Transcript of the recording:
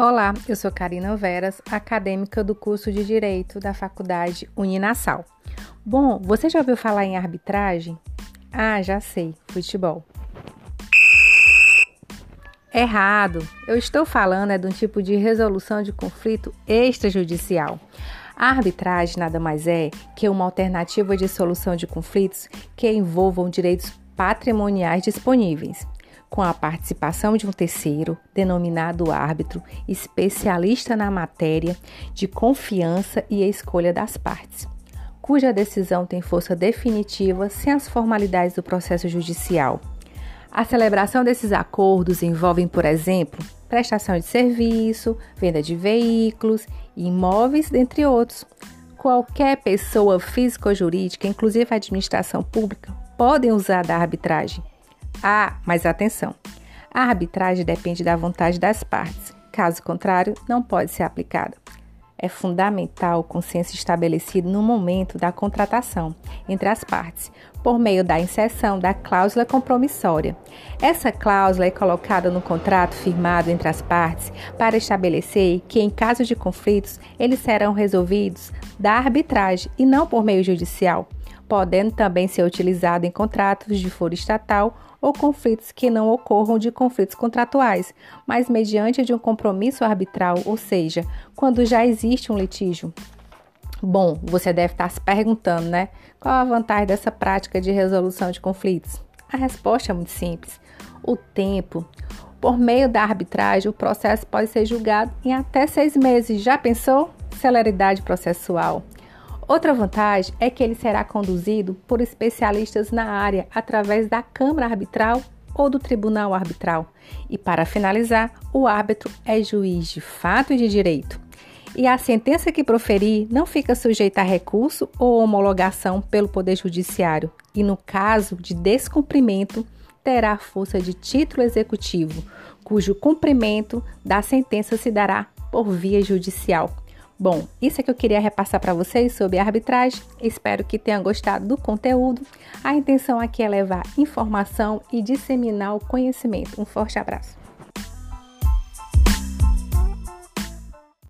Olá, eu sou Karina Veras, acadêmica do curso de Direito da Faculdade Uninassal. Bom, você já ouviu falar em arbitragem? Ah, já sei, futebol. Errado! Eu estou falando é de um tipo de resolução de conflito extrajudicial. A arbitragem nada mais é que uma alternativa de solução de conflitos que envolvam direitos patrimoniais disponíveis com a participação de um terceiro, denominado árbitro, especialista na matéria, de confiança e escolha das partes, cuja decisão tem força definitiva sem as formalidades do processo judicial. A celebração desses acordos envolve, por exemplo, prestação de serviço, venda de veículos, imóveis, dentre outros. Qualquer pessoa física ou jurídica, inclusive a administração pública, podem usar da arbitragem. Ah, mas atenção! A arbitragem depende da vontade das partes. Caso contrário, não pode ser aplicada. É fundamental o consenso estabelecido no momento da contratação entre as partes, por meio da inserção da cláusula compromissória. Essa cláusula é colocada no contrato firmado entre as partes para estabelecer que, em caso de conflitos, eles serão resolvidos da arbitragem e não por meio judicial podendo também ser utilizado em contratos de foro estatal ou conflitos que não ocorram de conflitos contratuais, mas mediante de um compromisso arbitral, ou seja, quando já existe um litígio. Bom, você deve estar se perguntando, né? Qual a vantagem dessa prática de resolução de conflitos? A resposta é muito simples. O tempo. Por meio da arbitragem, o processo pode ser julgado em até seis meses. Já pensou? Celeridade processual. Outra vantagem é que ele será conduzido por especialistas na área através da Câmara Arbitral ou do Tribunal Arbitral. E para finalizar, o árbitro é juiz de fato e de direito. E a sentença que proferir não fica sujeita a recurso ou homologação pelo Poder Judiciário, e no caso de descumprimento, terá força de título executivo, cujo cumprimento da sentença se dará por via judicial. Bom, isso é que eu queria repassar para vocês sobre arbitragem. Espero que tenham gostado do conteúdo. A intenção aqui é levar informação e disseminar o conhecimento. Um forte abraço.